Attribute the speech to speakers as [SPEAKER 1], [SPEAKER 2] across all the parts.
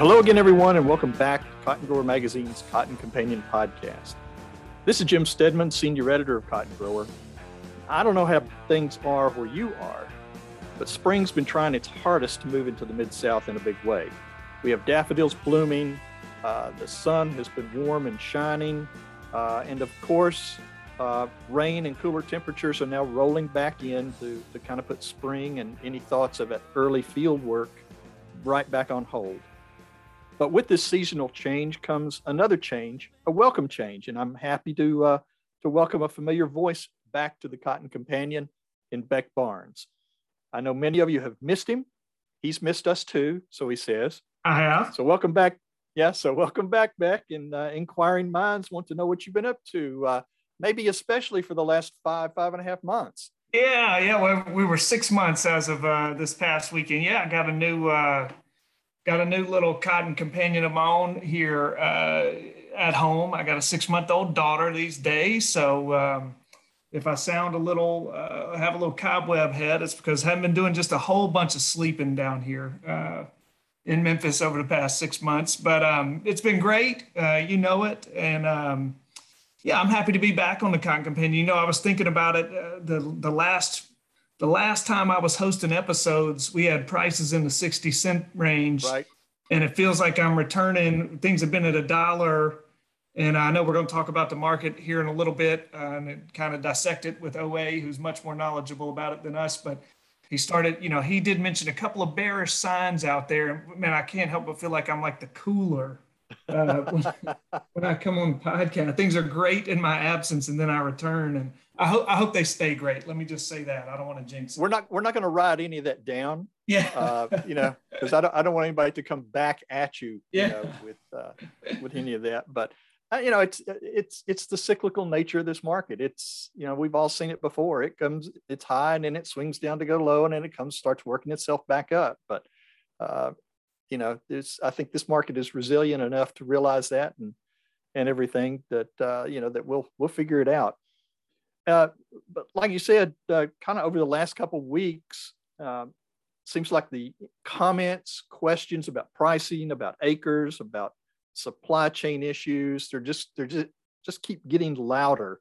[SPEAKER 1] Hello again, everyone, and welcome back to Cotton Grower Magazine's Cotton Companion podcast. This is Jim Stedman, Senior Editor of Cotton Grower. I don't know how things are where you are, but spring's been trying its hardest to move into the Mid South in a big way. We have daffodils blooming, uh, the sun has been warm and shining, uh, and of course, uh, rain and cooler temperatures are now rolling back in to, to kind of put spring and any thoughts of early field work right back on hold. But with this seasonal change comes another change, a welcome change, and I'm happy to uh, to welcome a familiar voice back to the Cotton Companion in Beck Barnes. I know many of you have missed him. He's missed us too, so he says.
[SPEAKER 2] I have.
[SPEAKER 1] So welcome back. Yeah, so welcome back, Beck. And uh, inquiring minds want to know what you've been up to, uh, maybe especially for the last five, five and a half months.
[SPEAKER 2] Yeah, yeah. Well, we were six months as of uh, this past weekend. Yeah, I got a new uh, got a new little cotton companion of my own here uh, at home. I got a six month old daughter these days. So um, if I sound a little, uh, have a little cobweb head, it's because I haven't been doing just a whole bunch of sleeping down here uh, in Memphis over the past six months. But um, it's been great. Uh, you know it. And um, yeah, I'm happy to be back on the Cotton Companion. You know, I was thinking about it uh, the, the last the last time I was hosting episodes, we had prices in the 60 cent range.
[SPEAKER 1] Right.
[SPEAKER 2] And it feels like I'm returning. Things have been at a dollar. And I know we're going to talk about the market here in a little bit uh, and kind of dissect it with OA, who's much more knowledgeable about it than us. But he started, you know, he did mention a couple of bearish signs out there. And man, I can't help but feel like I'm like the cooler uh, when, when I come on the podcast. Things are great in my absence, and then I return. And I hope I hope they stay great. Let me just say that. I don't want to jinx
[SPEAKER 1] it. We're not we're not going to write any of that down.
[SPEAKER 2] Yeah.
[SPEAKER 1] uh, you know, because I don't I don't want anybody to come back at you.
[SPEAKER 2] Yeah.
[SPEAKER 1] You know, with uh, with any of that, but. Uh, you know, it's it's it's the cyclical nature of this market. It's you know we've all seen it before. It comes, it's high, and then it swings down to go low, and then it comes, starts working itself back up. But uh, you know, there's I think this market is resilient enough to realize that and and everything that uh, you know that we'll we'll figure it out. Uh, but like you said, uh, kind of over the last couple weeks, uh, seems like the comments, questions about pricing, about acres, about supply chain issues, they're just they're just just keep getting louder.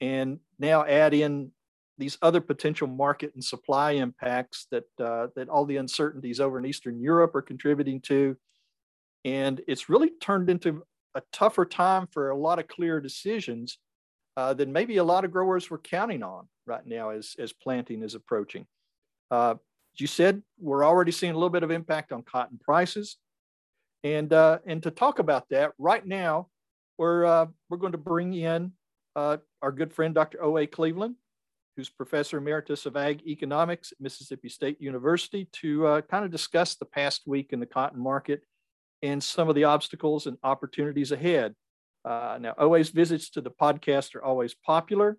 [SPEAKER 1] And now add in these other potential market and supply impacts that uh, that all the uncertainties over in Eastern Europe are contributing to, and it's really turned into a tougher time for a lot of clear decisions uh, than maybe a lot of growers were counting on right now as as planting is approaching. Uh, you said, we're already seeing a little bit of impact on cotton prices, and uh, and to talk about that right now, we're uh, we're going to bring in uh, our good friend Dr. O. A. Cleveland who's professor emeritus of ag economics at Mississippi State University, to uh, kind of discuss the past week in the cotton market and some of the obstacles and opportunities ahead. Uh, now, OA's visits to the podcast are always popular.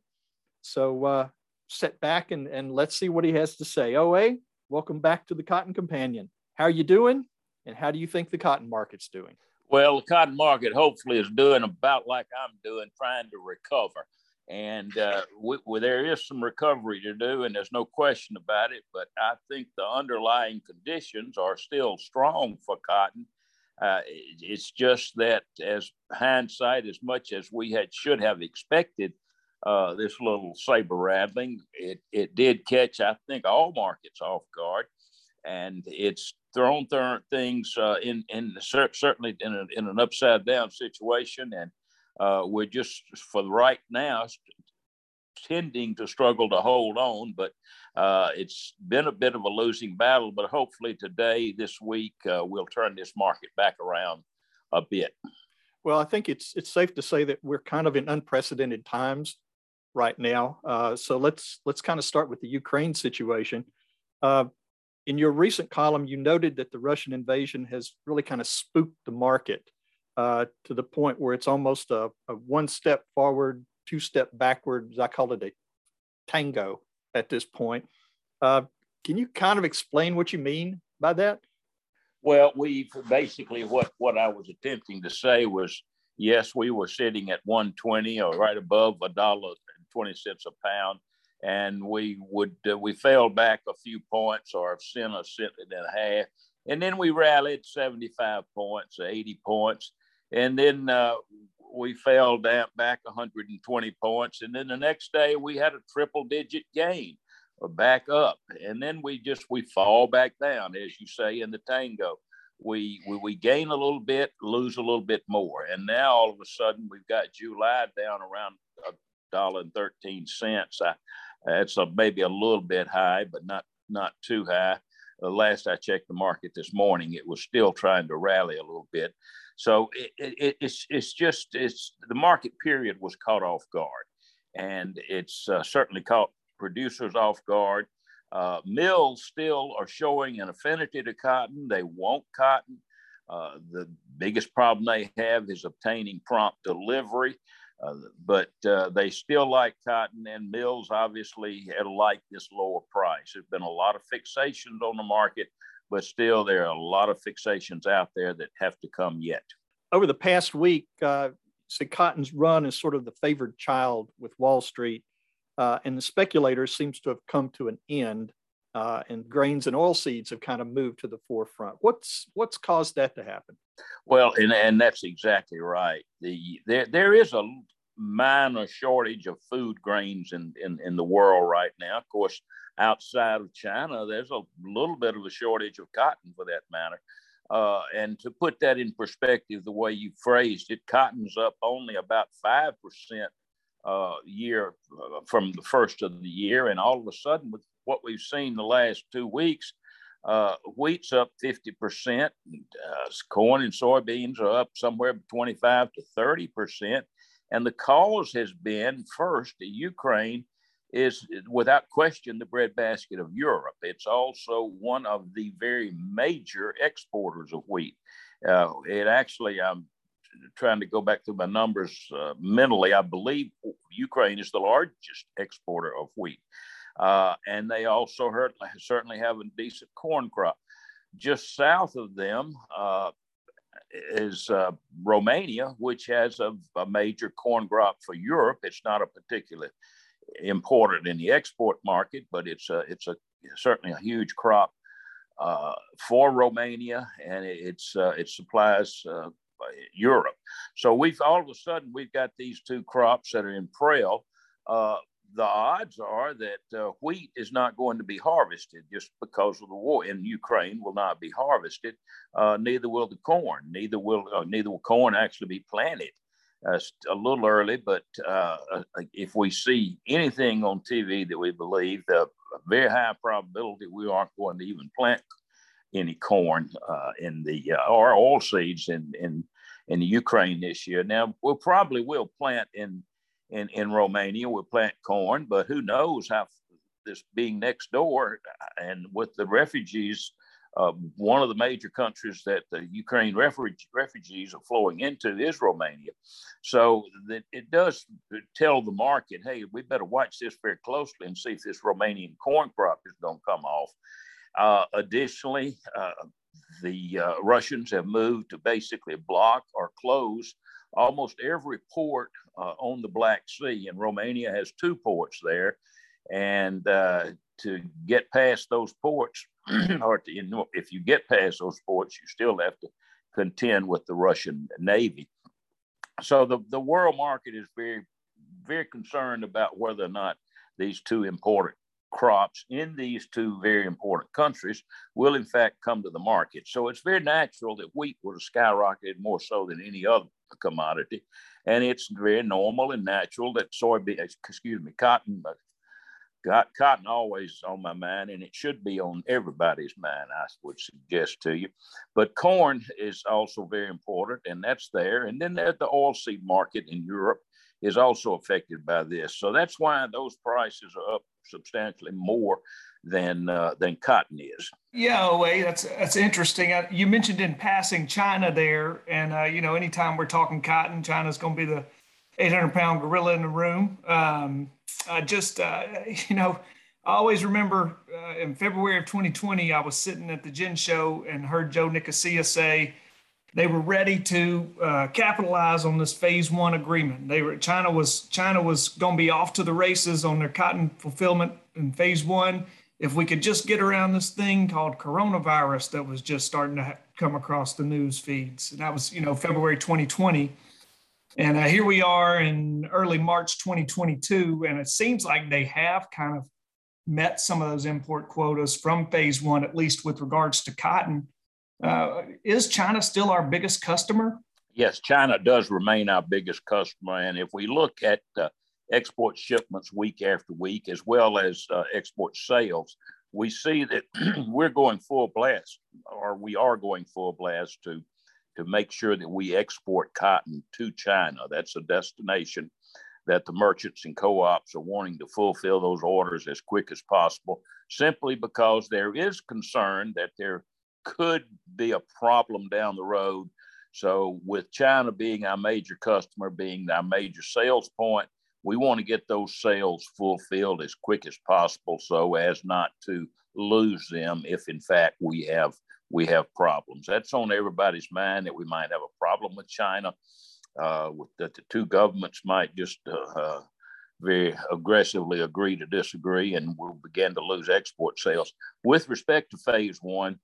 [SPEAKER 1] So uh, sit back and, and let's see what he has to say. OA, welcome back to the Cotton Companion. How are you doing? And how do you think the cotton market's doing?
[SPEAKER 3] Well, the cotton market hopefully is doing about like I'm doing, trying to recover and uh, we, there is some recovery to do, and there's no question about it. But I think the underlying conditions are still strong for cotton. Uh, it's just that, as hindsight, as much as we had should have expected, uh, this little saber rattling, it it did catch, I think, all markets off guard, and it's thrown th- things uh, in in certainly in, a, in an upside down situation and uh, we're just for right now tending to struggle to hold on, but uh, it's been a bit of a losing battle. But hopefully today, this week, uh, we'll turn this market back around a bit.
[SPEAKER 1] Well, I think it's it's safe to say that we're kind of in unprecedented times right now. Uh, so let's let's kind of start with the Ukraine situation. Uh, in your recent column, you noted that the Russian invasion has really kind of spooked the market uh, to the point where it's almost a, a one step forward, two step backwards. I call it a tango at this point. Uh, can you kind of explain what you mean by that?
[SPEAKER 3] Well, we basically what what I was attempting to say was yes, we were sitting at 120 or right above a dollar and 20 cents a pound, and we would uh, we fell back a few points or a cent, a cent and a half, And then we rallied 75 points, 80 points. And then uh, we fell down back 120 points. And then the next day we had a triple digit gain back up. And then we just, we fall back down, as you say in the tango. We, we, we gain a little bit, lose a little bit more. And now all of a sudden we've got July down around a dollar and 13 cents. That's a, maybe a little bit high, but not, not too high. The last I checked the market this morning, it was still trying to rally a little bit. So it, it, it's it's just it's the market period was caught off guard, and it's uh, certainly caught producers off guard. Uh, mills still are showing an affinity to cotton. They want cotton. Uh, the biggest problem they have is obtaining prompt delivery. Uh, but uh, they still like cotton, and mills obviously like this lower price. There's been a lot of fixations on the market but still there are a lot of fixations out there that have to come yet.
[SPEAKER 1] Over the past week, uh, so cotton's run is sort of the favored child with Wall Street, uh, and the speculators seems to have come to an end. Uh, and grains and oil seeds have kind of moved to the forefront. What's what's caused that to happen?
[SPEAKER 3] Well, and, and that's exactly right. The there there is a minor shortage of food grains in, in, in the world right now. Of course, outside of China, there's a little bit of a shortage of cotton for that matter. Uh, and to put that in perspective, the way you phrased it, cotton's up only about 5% uh, year uh, from the first of the year. And all of a sudden, with what we've seen the last two weeks, uh, wheat's up 50%, uh, corn and soybeans are up somewhere 25 to 30%. And the cause has been first, Ukraine is without question the breadbasket of Europe. It's also one of the very major exporters of wheat. Uh, it actually, I'm trying to go back through my numbers uh, mentally. I believe Ukraine is the largest exporter of wheat. Uh, and they also heard, certainly have a decent corn crop. Just south of them uh, is uh, Romania, which has a, a major corn crop for Europe. It's not a particular imported in the export market, but it's a, it's a certainly a huge crop uh, for Romania, and it's uh, it supplies Europe. So we've all of a sudden we've got these two crops that are in prail. Uh, the odds are that uh, wheat is not going to be harvested just because of the war in Ukraine will not be harvested. Uh, neither will the corn. Neither will neither will corn actually be planted uh, a little early, but uh, uh, if we see anything on TV that we believe, the very high probability we aren't going to even plant any corn uh, in the uh, or oil seeds in in in Ukraine this year. Now we will probably will plant in in in Romania. We'll plant corn, but who knows how this being next door and with the refugees uh, one of the major countries that the Ukraine refugees are flowing into is Romania. So it does tell the market, hey, we better watch this very closely and see if this Romanian corn crop is going to come off. Uh, additionally, uh, the uh, Russians have moved to basically block or close almost every port uh, on the Black Sea, and Romania has two ports there. And uh, to get past those ports, or to, if you get past those ports, you still have to contend with the Russian Navy. So the, the world market is very, very concerned about whether or not these two important crops in these two very important countries will in fact come to the market. So it's very natural that wheat would have skyrocketed more so than any other commodity. And it's very normal and natural that soybean, excuse me, cotton, but got cotton always on my mind, and it should be on everybody's mind, I would suggest to you. But corn is also very important, and that's there. And then there's the oilseed market in Europe is also affected by this. So that's why those prices are up substantially more than uh, than cotton is.
[SPEAKER 2] Yeah, wait, that's that's interesting. You mentioned in passing China there, and uh, you know, anytime we're talking cotton, China's going to be the 800 pound gorilla in the room. Um, I just, uh, you know, I always remember uh, in February of 2020, I was sitting at the Gin Show and heard Joe Nicosia say they were ready to uh, capitalize on this Phase One agreement. They were China was China was going to be off to the races on their cotton fulfillment in Phase One. if we could just get around this thing called coronavirus that was just starting to ha- come across the news feeds. And that was, you know, February 2020. And uh, here we are in early March 2022. And it seems like they have kind of met some of those import quotas from phase one, at least with regards to cotton. Uh, is China still our biggest customer?
[SPEAKER 3] Yes, China does remain our biggest customer. And if we look at uh, export shipments week after week, as well as uh, export sales, we see that we're going full blast, or we are going full blast to to make sure that we export cotton to China. That's a destination that the merchants and co-ops are wanting to fulfill those orders as quick as possible, simply because there is concern that there could be a problem down the road. So, with China being our major customer, being our major sales point, we want to get those sales fulfilled as quick as possible so as not to lose them if in fact we have we have problems that's on everybody's mind that we might have a problem with china uh, with, that the two governments might just uh, uh, very aggressively agree to disagree and we'll begin to lose export sales with respect to phase one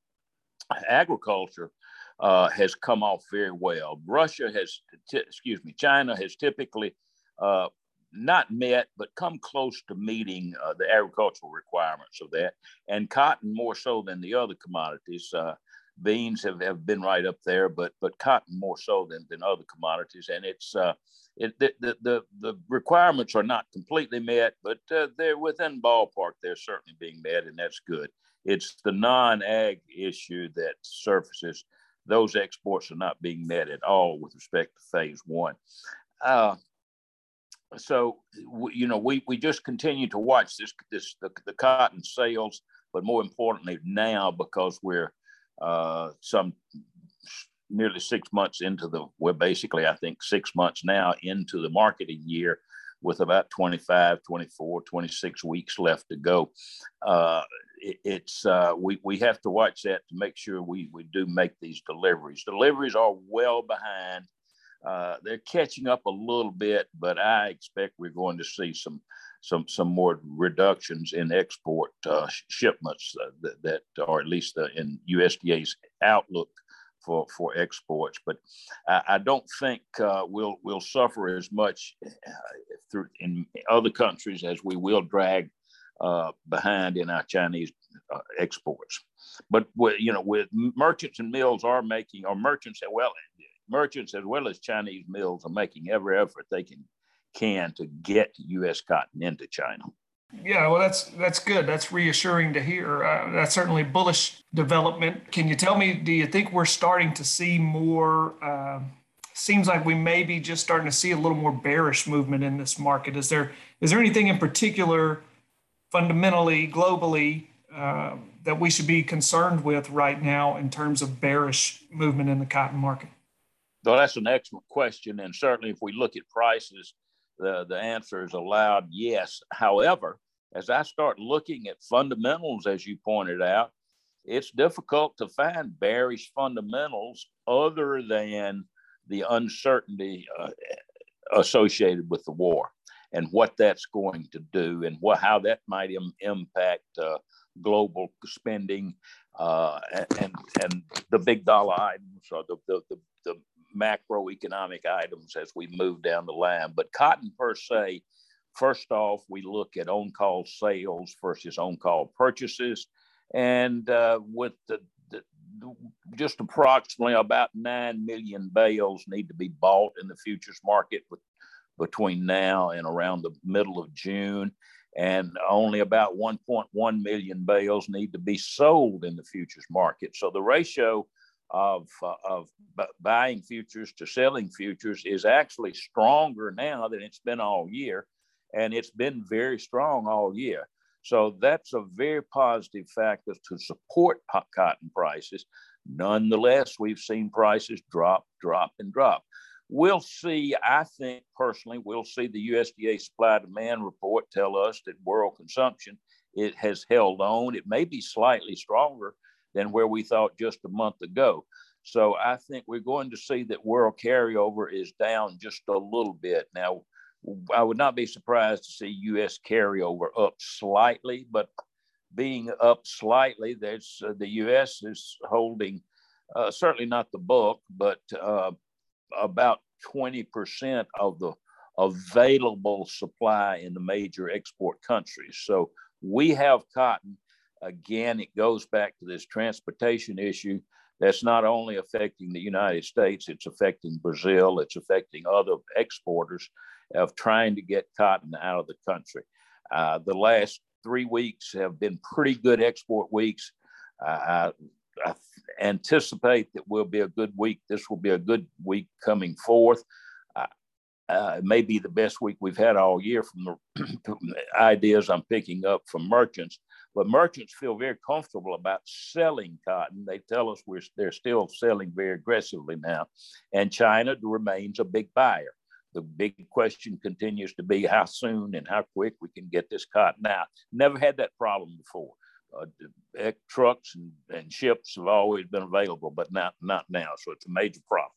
[SPEAKER 3] agriculture uh, has come off very well russia has t- excuse me china has typically uh, not met, but come close to meeting uh, the agricultural requirements of that. And cotton more so than the other commodities. Uh, beans have, have been right up there, but but cotton more so than, than other commodities. And it's uh, it, the, the, the, the requirements are not completely met, but uh, they're within ballpark. They're certainly being met, and that's good. It's the non-ag issue that surfaces. Those exports are not being met at all with respect to phase one. Uh, so you know we we just continue to watch this this the, the cotton sales but more importantly now because we're uh, some nearly six months into the we're basically i think six months now into the marketing year with about 25 24 26 weeks left to go uh, it, it's uh, we, we have to watch that to make sure we, we do make these deliveries deliveries are well behind uh, they're catching up a little bit, but I expect we're going to see some some some more reductions in export uh, shipments uh, that, that, or at least in USDA's outlook for for exports. But I, I don't think uh, we'll we'll suffer as much uh, through in other countries as we will drag behind in our Chinese exports. But you know, with merchants and mills are making, or merchants as well merchants as well as Chinese mills are making every effort they can can to get U.S. cotton into China.
[SPEAKER 2] Yeah, well, that's that's good. That's reassuring to hear. Uh, that's certainly bullish development. Can you tell me? Do you think we're starting to see more? Uh, seems like we may be just starting to see a little more bearish movement in this market. Is there is there anything in particular, fundamentally, globally, uh, that we should be concerned with right now in terms of bearish movement in the cotton market?
[SPEAKER 3] Well, that's an excellent question. And certainly, if we look at prices, the, the answer is a loud yes. However, as I start looking at fundamentals, as you pointed out, it's difficult to find bearish fundamentals other than the uncertainty uh, associated with the war and what that's going to do and how that might Im- impact uh, global spending uh, and, and the big dollar items or the, the, the, the macroeconomic items as we move down the line. But cotton per se, first off, we look at on call sales versus on call purchases. And uh, with the, the, just approximately about 9 million bales need to be bought in the futures market with, between now and around the middle of June. And only about 1.1 million bales need to be sold in the futures market. So the ratio of, uh, of buying futures to selling futures is actually stronger now than it's been all year. And it's been very strong all year. So that's a very positive factor to support cotton prices. Nonetheless, we've seen prices drop, drop, and drop. We'll see, I think personally, we'll see the USDA supply demand report tell us that world consumption it has held on. It may be slightly stronger than where we thought just a month ago. So I think we're going to see that world carryover is down just a little bit. Now, I would not be surprised to see U.S. carryover up slightly, but being up slightly. There's uh, the U.S. is holding uh, certainly not the book, but uh, about 20% of the available supply in the major export countries. So we have cotton. Again, it goes back to this transportation issue that's not only affecting the United States, it's affecting Brazil, it's affecting other exporters of trying to get cotton out of the country. Uh, the last three weeks have been pretty good export weeks. Uh, I, anticipate that will be a good week. This will be a good week coming forth. Uh, it may be the best week we've had all year from the ideas I'm picking up from merchants. But merchants feel very comfortable about selling cotton. They tell us we're, they're still selling very aggressively now. And China remains a big buyer. The big question continues to be how soon and how quick we can get this cotton out. Never had that problem before. Uh, trucks and, and ships have always been available, but not, not now. So it's a major problem.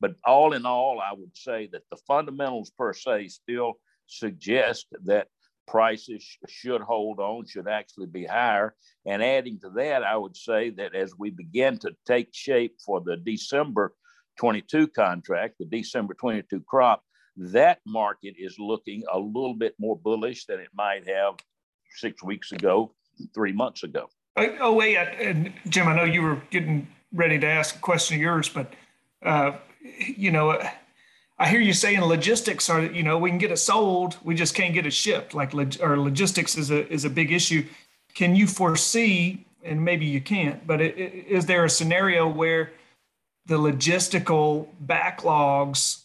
[SPEAKER 3] But all in all, I would say that the fundamentals per se still suggest that prices should hold on, should actually be higher. And adding to that, I would say that as we begin to take shape for the December 22 contract, the December 22 crop, that market is looking a little bit more bullish than it might have six weeks ago, three months ago.
[SPEAKER 2] Oh, wait, uh, Jim, I know you were getting ready to ask a question of yours, but, uh, you know, I hear you saying logistics are, you know, we can get it sold, we just can't get it shipped. Like, log- or logistics is a is a big issue. Can you foresee, and maybe you can't, but it, it, is there a scenario where the logistical backlogs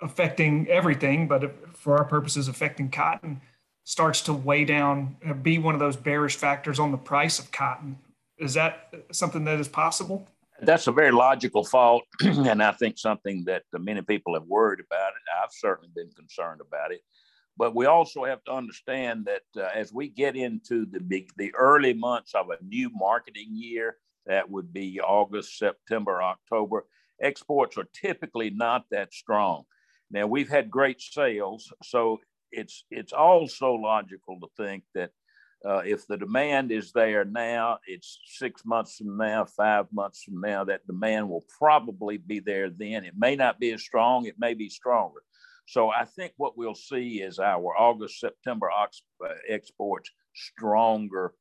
[SPEAKER 2] affecting everything, but for our purposes, affecting cotton, starts to weigh down, uh, be one of those bearish factors on the price of cotton? Is that something that is possible?
[SPEAKER 3] That's a very logical thought, and I think something that many people have worried about it. I've certainly been concerned about it, but we also have to understand that uh, as we get into the big, the early months of a new marketing year, that would be August, September, October. Exports are typically not that strong. Now we've had great sales, so it's it's also logical to think that uh, if the demand is there now, it's six months from now, five months from now, that demand will probably be there then. It may not be as strong, it may be stronger. So I think what we'll see is our August, September uh, exports stronger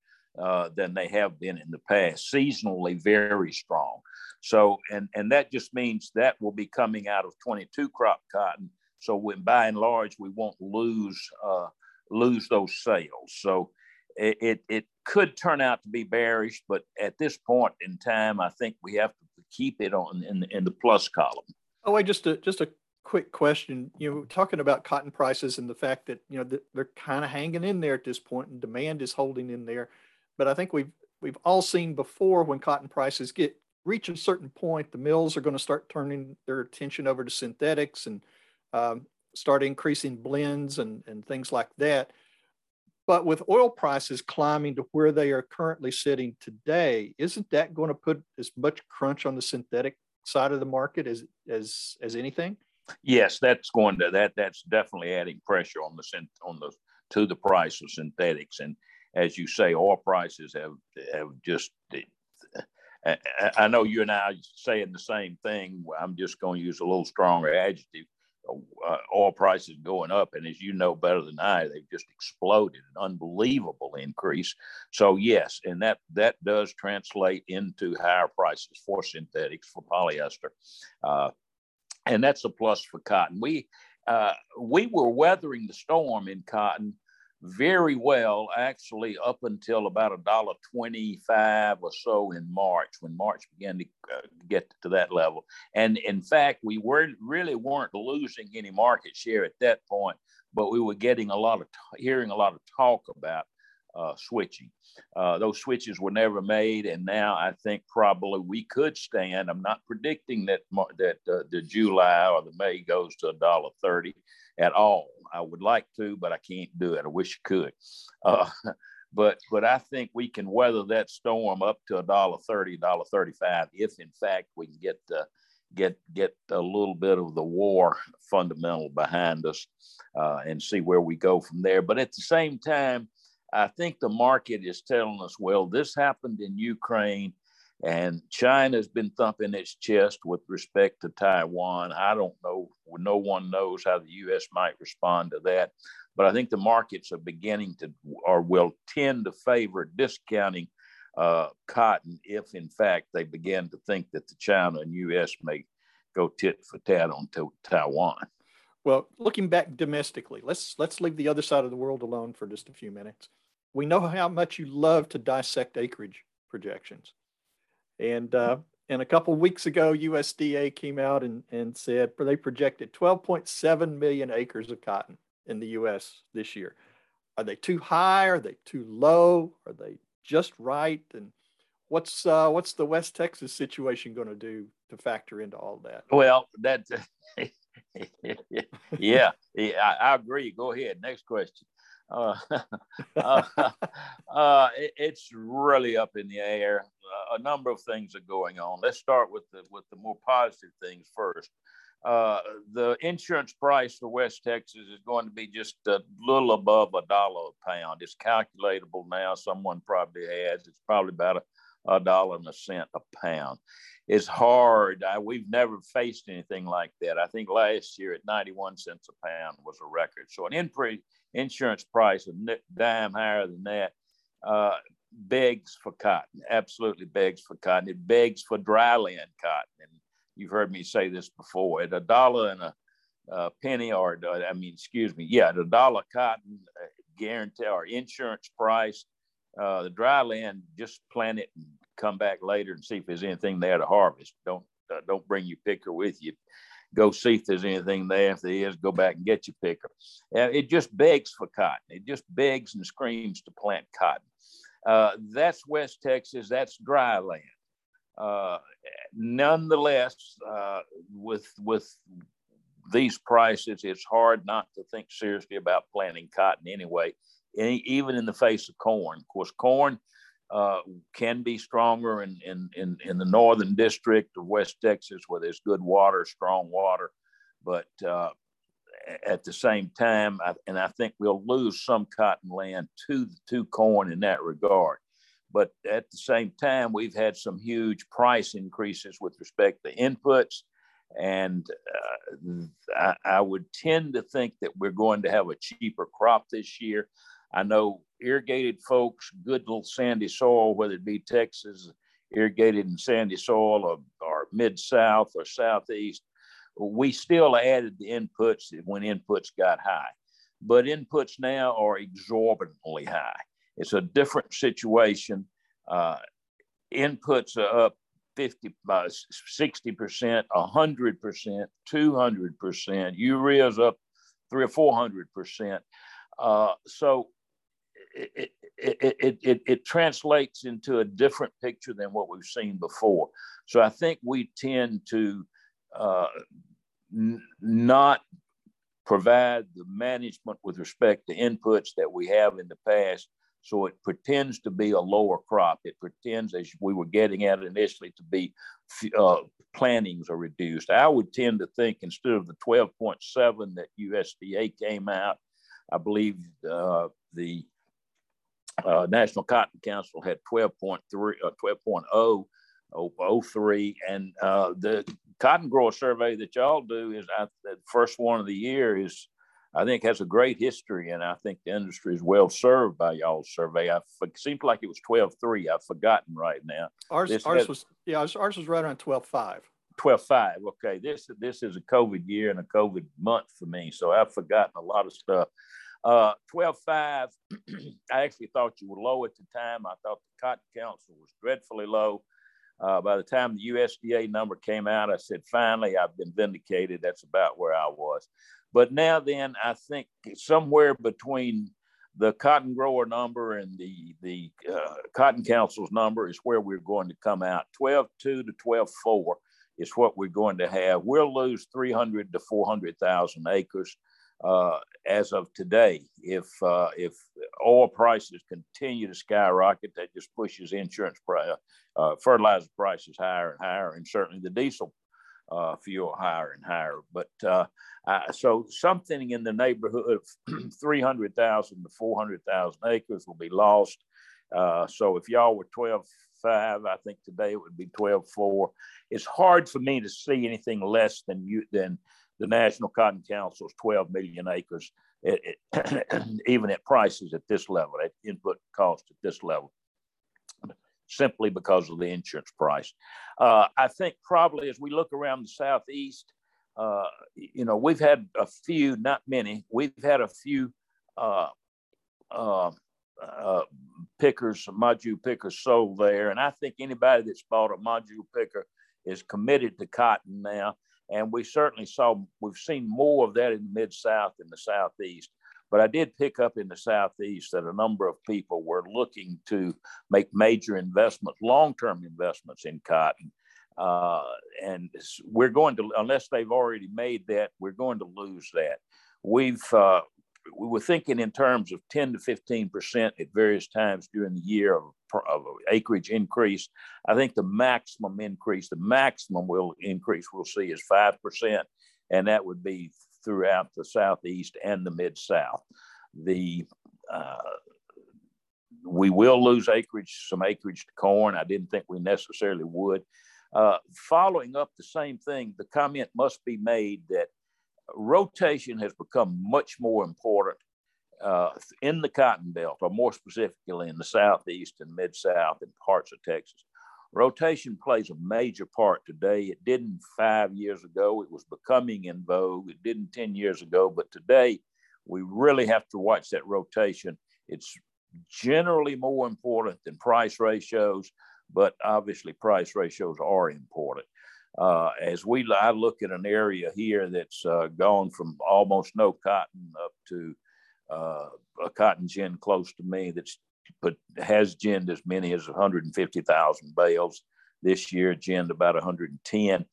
[SPEAKER 3] uh, than they have been in the past, seasonally very strong. So, and, and that just means that will be coming out of 22 crop cotton. So when by and large, we won't lose, uh, lose those sales. So it, it, it could turn out to be bearish, but at this point in time, I think we have to keep it on in, in the plus column.
[SPEAKER 1] Oh, wait, just a just a quick question. You know, talking about cotton prices and the fact that you know they're kind of hanging in there at this point, and demand is holding in there. But I think we've we've all seen before when cotton prices get reach a certain point, the mills are going to start turning their attention over to synthetics and um, start increasing blends and and things like that. But with oil prices climbing to where they are currently sitting today, isn't that going to put as much crunch on the synthetic side of the market as as as anything?
[SPEAKER 3] Yes, that's going to that that's definitely adding pressure on the on the to the price of synthetics. And as you say, oil prices have have just. I know you and I are saying the same thing. I'm just going to use a little stronger adjective uh, oil prices going up, and as you know better than I, they've just exploded, an unbelievable increase. So yes, and that that does translate into higher prices for synthetics for polyester, uh, and that's a plus for cotton. We uh, we were weathering the storm in cotton very well, actually, up until about a dollar twenty-five or so in March, when March began to uh, get to that level. And in fact, we were really weren't losing any market share at that point, but we were getting a lot of hearing a lot of talk about uh, switching. Uh, those switches were never made, and now I think probably we could stand. I'm not predicting that that uh, the July or the May goes to a dollar thirty at all. I would like to, but I can't do it. I wish I could. Uh, but but I think we can weather that storm up to a dollar thirty, dollar thirty-five, if in fact we can get the get get a little bit of the war fundamental behind us uh, and see where we go from there. But at the same time, I think the market is telling us, well, this happened in Ukraine and China's been thumping its chest with respect to Taiwan. I don't know, no one knows how the US might respond to that. But I think the markets are beginning to, or will tend to favor discounting uh, cotton if, in fact, they begin to think that the China and US may go tit for tat on to Taiwan.
[SPEAKER 1] Well, looking back domestically, let's let's leave the other side of the world alone for just a few minutes. We know how much you love to dissect acreage projections. And uh, and a couple weeks ago, USDA came out and, and said they projected 12.7 million acres of cotton in the U.S. this year. Are they too high? Are they too low? Are they just right? And what's uh, what's the West Texas situation going to do to factor into all that?
[SPEAKER 3] Well, that yeah, yeah I, I, agree. Go ahead. Next question. Uh, uh, uh, it, it's really up in the air. Uh, a number of things are going on. Let's start with the with the more positive things first. Uh, the insurance price for West Texas is going to be just a little above a dollar a pound. It's calculatable now. Someone probably has. It's probably about a, a dollar and a cent a pound. It's hard. I, we've never faced anything like that. I think last year at 91 cents a pound was a record. So an in- insurance price a dime higher than that uh, begs for cotton. Absolutely begs for cotton. It begs for dryland cotton. And you've heard me say this before. At a dollar and a, a penny, or I mean, excuse me, yeah, the dollar cotton uh, guarantee or insurance price, uh, the dry land, just plant it and come back later and see if there's anything there to harvest. Don't uh, don't bring your picker with you. Go see if there's anything there. If there is, go back and get your picker. Uh, it just begs for cotton. It just begs and screams to plant cotton. Uh, that's West Texas. That's dry land. Uh, nonetheless, uh, with with these prices, it's hard not to think seriously about planting cotton anyway, even in the face of corn. Of course, corn uh, can be stronger in, in, in, in, the northern district of West Texas where there's good water, strong water. But uh, at the same time, I, and I think we'll lose some cotton land to, to corn in that regard. But at the same time, we've had some huge price increases with respect to inputs. And uh, I, I, would tend to think that we're going to have a cheaper crop this year. I know irrigated folks, good little sandy soil, whether it be Texas, irrigated and sandy soil or, or mid south or southeast, we still added the inputs when inputs got high. But inputs now are exorbitantly high. It's a different situation. Uh, inputs are up 50 by 60%, 100%, 200%. Urea is up three or 400%. Uh, so it, it, it, it, translates into a different picture than what we've seen before. So I think we tend to uh, n- not provide the management with respect to inputs that we have in the past. So it pretends to be a lower crop. It pretends, as we were getting at initially, to be uh, plantings are reduced. I would tend to think instead of the 12.7 that USDA came out, I believe uh, the uh, National Cotton Council had 12.3, uh, 12.0, 03, and uh, the cotton grower survey that y'all do is I, the first one of the year is I think has a great history, and I think the industry is well served by y'all's survey. I it seems like it was 12.3. I've forgotten right now.
[SPEAKER 1] Ours, ours has, was yeah, ours, ours was right around 12.5.
[SPEAKER 3] 12.5. Okay, this this is a COVID year and a COVID month for me, so I've forgotten a lot of stuff. Uh, 12.5, I actually thought you were low at the time. I thought the Cotton Council was dreadfully low. Uh, by the time the USDA number came out, I said, finally, I've been vindicated. That's about where I was. But now then, I think somewhere between the cotton grower number and the, the uh, Cotton Council's number is where we're going to come out. 12.2 to 12.4 is what we're going to have. We'll lose 300 to 400,000 acres uh, as of today. If uh, if oil prices continue to skyrocket, that just pushes insurance price, uh, fertilizer prices higher and higher, and certainly the diesel uh, fuel higher and higher. But uh, uh, so something in the neighborhood of 300,000 to 400,000 acres will be lost. Uh, so if y'all were 12 5, I think today it would be 12 4. It's hard for me to see anything less than you than the National Cotton Council's 12 million acres, it, it, even at prices at this level, at input cost at this level simply because of the insurance price. Uh, I think probably as we look around the southeast, uh, you know, we've had a few, not many, we've had a few uh, uh, uh pickers, module pickers sold there. And I think anybody that's bought a module picker is committed to cotton now. And we certainly saw, we've seen more of that in the Mid South and the Southeast. But I did pick up in the Southeast that a number of people were looking to make major investments, long term investments in cotton. Uh, and we're going to, unless they've already made that, we're going to lose that. We've, uh, we were thinking in terms of 10 to 15 percent at various times during the year of, of acreage increase. I think the maximum increase, the maximum will increase we'll see is five percent, and that would be throughout the southeast and the mid south. The uh, we will lose acreage, some acreage to corn. I didn't think we necessarily would. Uh, following up the same thing, the comment must be made that rotation has become much more important uh, in the cotton belt, or more specifically in the southeast and mid south and parts of Texas. Rotation plays a major part today. It didn't five years ago. It was becoming in vogue. It didn't 10 years ago, but today we really have to watch that rotation. It's generally more important than price ratios, but obviously price ratios are important. Uh, as we, I look at an area here that's uh, gone from almost no cotton up to uh, a cotton gin close to me that's but has ginned as many as 150,000 bales this year, ginned about 110.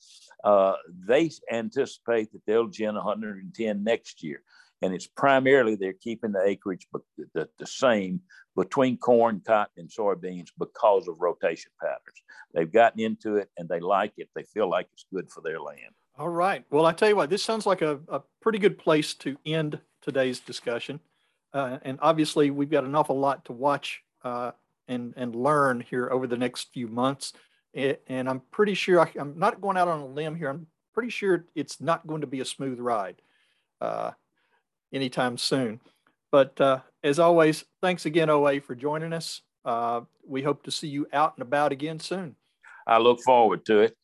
[SPEAKER 3] Uh, they anticipate that they'll gin 110 next year. And it's primarily they're keeping the acreage the, the same between corn, cotton, and soybeans because of rotation patterns. They've gotten into it and they like it. They feel like it's good for their land.
[SPEAKER 1] All right. Well, I tell you what, this sounds like a, a pretty good place to end today's discussion. Uh, and obviously, we've got an awful lot to watch uh, and and learn here over the next few months. It, and I'm pretty sure I, am not going out on a limb here. I'm pretty sure it's not going to be a smooth ride uh, anytime soon. But uh, as always, thanks again, OA, for joining us. Uh, we hope to see you out and about again soon.
[SPEAKER 3] I look forward to it.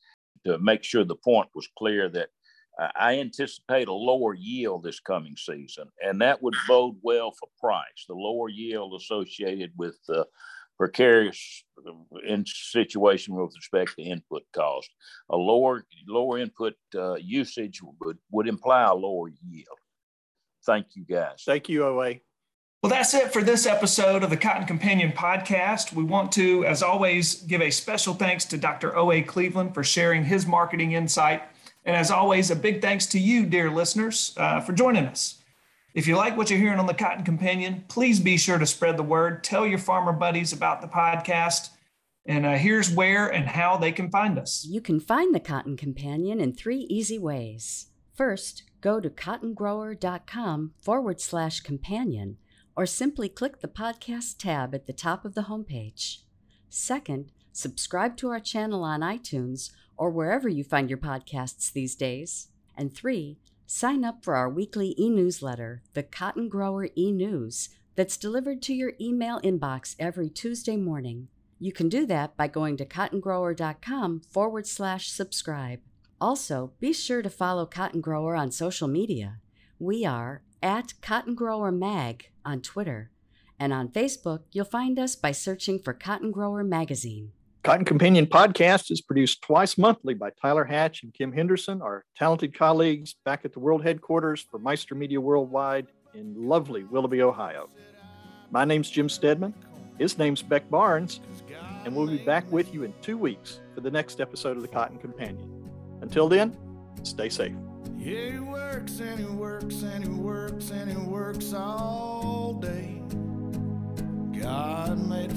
[SPEAKER 3] To make sure the point was clear that I anticipate a lower yield this coming season, and that would bode well for price. The lower yield associated with the precarious uh, in situation with respect to input cost. A lower lower input uh, usage would, would imply a lower yield. Thank you, guys.
[SPEAKER 1] Thank you, OA.
[SPEAKER 2] Well, that's it for this episode of the Cotton Companion podcast. We want to, as always, give a special thanks to Dr. O.A. Cleveland for sharing his marketing insight and as always, a big thanks to you, dear listeners, uh, for joining us. If you like what you're hearing on the Cotton Companion, please be sure to spread the word. Tell your farmer buddies about the podcast. And uh, here's where and how they can find us.
[SPEAKER 4] You can find the Cotton Companion in three easy ways. First, go to cottongrower.com forward slash companion, or simply click the podcast tab at the top of the homepage. Second, subscribe to our channel on iTunes or wherever you find your podcasts these days. And three, sign up for our weekly e newsletter, the Cotton Grower e News, that's delivered to your email inbox every Tuesday morning. You can do that by going to cottongrower.com forward slash subscribe. Also, be sure to follow Cotton Grower on social media. We are at Cotton Grower Mag on Twitter, and on Facebook, you'll find us by searching for Cotton Grower Magazine.
[SPEAKER 1] Cotton Companion podcast is produced twice monthly by Tyler Hatch and Kim Henderson, our talented colleagues back at the world headquarters for Meister Media Worldwide in lovely Willoughby, Ohio. My name's Jim Stedman. His name's Beck Barnes, and we'll be back with you in two weeks for the next episode of the Cotton Companion. Until then, stay safe. Yeah, he works and he works and he works and he works all day. God made